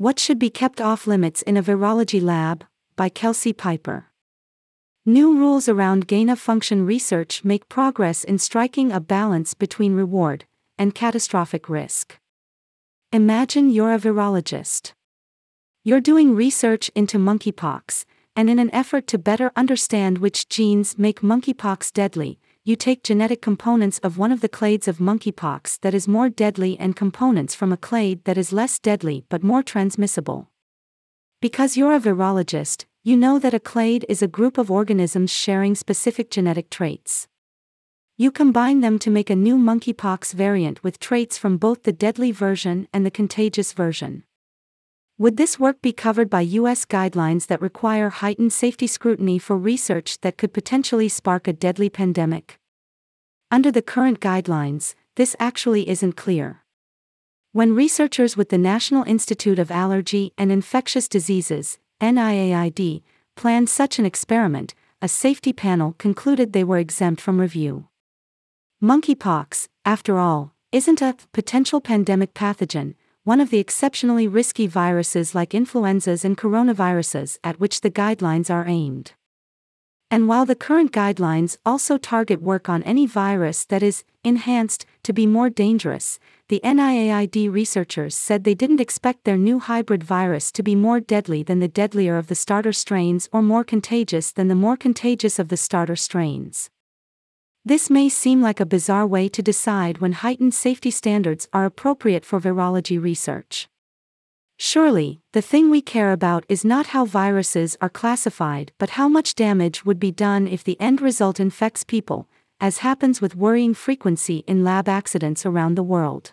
What Should Be Kept Off Limits in a Virology Lab, by Kelsey Piper. New rules around gain of function research make progress in striking a balance between reward and catastrophic risk. Imagine you're a virologist. You're doing research into monkeypox, and in an effort to better understand which genes make monkeypox deadly, you take genetic components of one of the clades of monkeypox that is more deadly and components from a clade that is less deadly but more transmissible. Because you're a virologist, you know that a clade is a group of organisms sharing specific genetic traits. You combine them to make a new monkeypox variant with traits from both the deadly version and the contagious version. Would this work be covered by U.S. guidelines that require heightened safety scrutiny for research that could potentially spark a deadly pandemic? Under the current guidelines, this actually isn't clear. When researchers with the National Institute of Allergy and Infectious Diseases, NIAID, planned such an experiment, a safety panel concluded they were exempt from review. Monkeypox, after all, isn't a potential pandemic pathogen, one of the exceptionally risky viruses like influenzas and coronaviruses at which the guidelines are aimed. And while the current guidelines also target work on any virus that is enhanced to be more dangerous, the NIAID researchers said they didn't expect their new hybrid virus to be more deadly than the deadlier of the starter strains or more contagious than the more contagious of the starter strains. This may seem like a bizarre way to decide when heightened safety standards are appropriate for virology research. Surely, the thing we care about is not how viruses are classified but how much damage would be done if the end result infects people, as happens with worrying frequency in lab accidents around the world.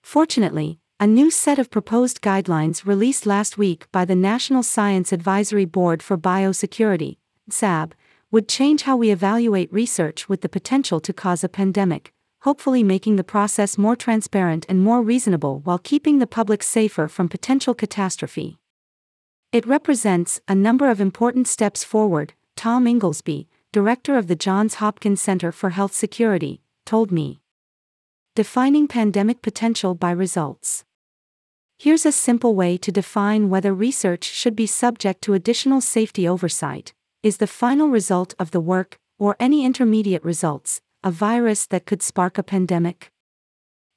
Fortunately, a new set of proposed guidelines released last week by the National Science Advisory Board for Biosecurity, SAB, would change how we evaluate research with the potential to cause a pandemic, hopefully making the process more transparent and more reasonable while keeping the public safer from potential catastrophe. It represents a number of important steps forward, Tom Inglesby, director of the Johns Hopkins Center for Health Security, told me. Defining pandemic potential by results. Here's a simple way to define whether research should be subject to additional safety oversight is the final result of the work, or any intermediate results, a virus that could spark a pandemic?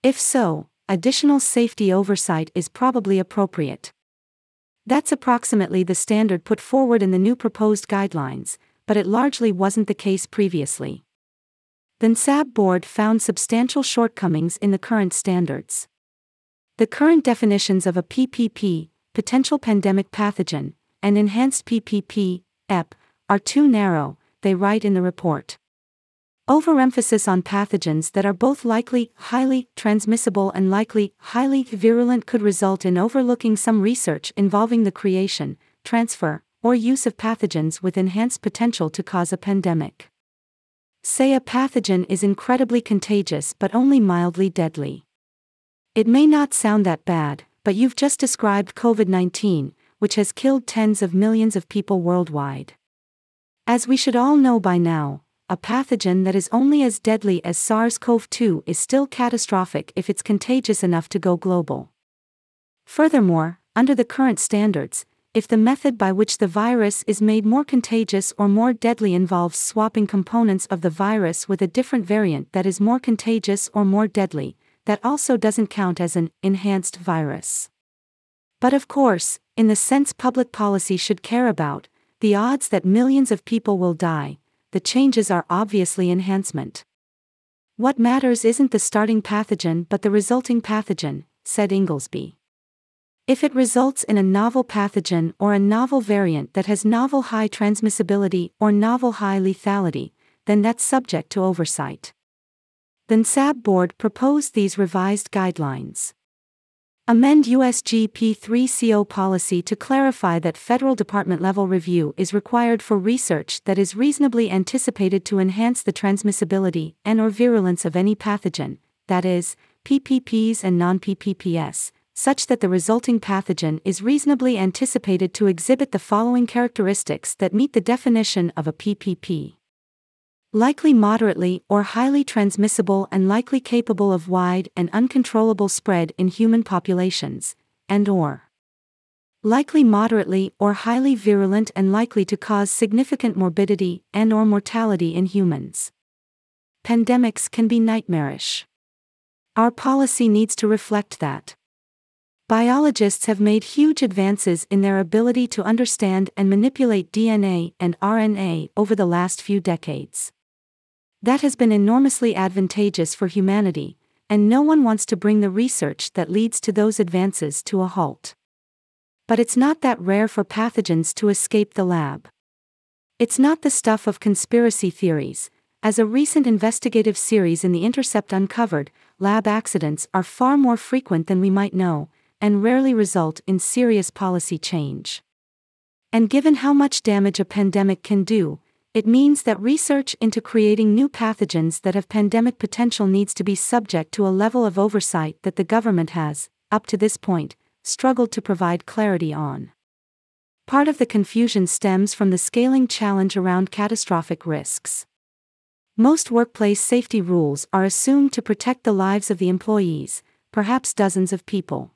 If so, additional safety oversight is probably appropriate. That's approximately the standard put forward in the new proposed guidelines, but it largely wasn't the case previously. The NSAB board found substantial shortcomings in the current standards. The current definitions of a PPP, potential pandemic pathogen, and enhanced PPP, EP, are too narrow, they write in the report. Overemphasis on pathogens that are both likely highly transmissible and likely highly virulent could result in overlooking some research involving the creation, transfer, or use of pathogens with enhanced potential to cause a pandemic. Say a pathogen is incredibly contagious but only mildly deadly. It may not sound that bad, but you've just described COVID 19, which has killed tens of millions of people worldwide. As we should all know by now, a pathogen that is only as deadly as SARS CoV 2 is still catastrophic if it's contagious enough to go global. Furthermore, under the current standards, if the method by which the virus is made more contagious or more deadly involves swapping components of the virus with a different variant that is more contagious or more deadly, that also doesn't count as an enhanced virus. But of course, in the sense public policy should care about, the odds that millions of people will die, the changes are obviously enhancement. What matters isn't the starting pathogen but the resulting pathogen, said Inglesby. If it results in a novel pathogen or a novel variant that has novel high transmissibility or novel high lethality, then that's subject to oversight. The NSAB board proposed these revised guidelines. Amend USG P3CO policy to clarify that federal department level review is required for research that is reasonably anticipated to enhance the transmissibility and or virulence of any pathogen, that is, PPPs and non-PPPS, such that the resulting pathogen is reasonably anticipated to exhibit the following characteristics that meet the definition of a PPP likely moderately or highly transmissible and likely capable of wide and uncontrollable spread in human populations, and or Likely moderately or highly virulent and likely to cause significant morbidity and or mortality in humans. Pandemics can be nightmarish. Our policy needs to reflect that. Biologists have made huge advances in their ability to understand and manipulate DNA and RNA over the last few decades. That has been enormously advantageous for humanity, and no one wants to bring the research that leads to those advances to a halt. But it's not that rare for pathogens to escape the lab. It's not the stuff of conspiracy theories, as a recent investigative series in The Intercept uncovered, lab accidents are far more frequent than we might know, and rarely result in serious policy change. And given how much damage a pandemic can do, it means that research into creating new pathogens that have pandemic potential needs to be subject to a level of oversight that the government has, up to this point, struggled to provide clarity on. Part of the confusion stems from the scaling challenge around catastrophic risks. Most workplace safety rules are assumed to protect the lives of the employees, perhaps dozens of people.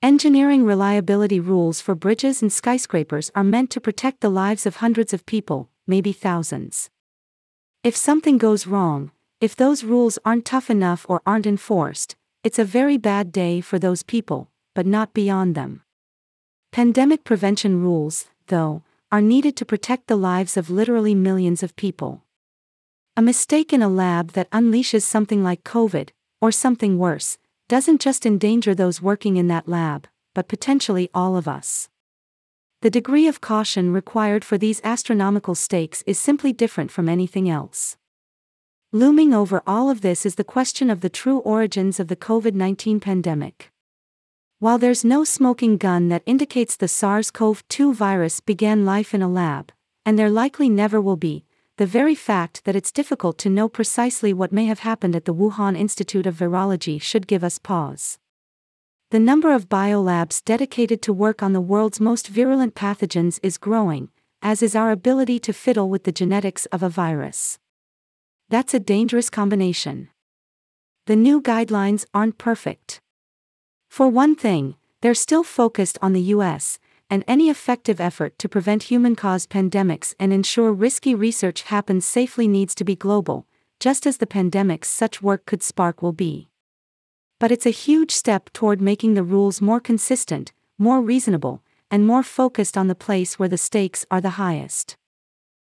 Engineering reliability rules for bridges and skyscrapers are meant to protect the lives of hundreds of people, maybe thousands. If something goes wrong, if those rules aren't tough enough or aren't enforced, it's a very bad day for those people, but not beyond them. Pandemic prevention rules, though, are needed to protect the lives of literally millions of people. A mistake in a lab that unleashes something like COVID, or something worse, doesn't just endanger those working in that lab, but potentially all of us. The degree of caution required for these astronomical stakes is simply different from anything else. Looming over all of this is the question of the true origins of the COVID 19 pandemic. While there's no smoking gun that indicates the SARS CoV 2 virus began life in a lab, and there likely never will be, the very fact that it's difficult to know precisely what may have happened at the Wuhan Institute of Virology should give us pause. The number of biolabs dedicated to work on the world's most virulent pathogens is growing, as is our ability to fiddle with the genetics of a virus. That's a dangerous combination. The new guidelines aren't perfect. For one thing, they're still focused on the US, and any effective effort to prevent human caused pandemics and ensure risky research happens safely needs to be global, just as the pandemics such work could spark will be. But it's a huge step toward making the rules more consistent, more reasonable, and more focused on the place where the stakes are the highest.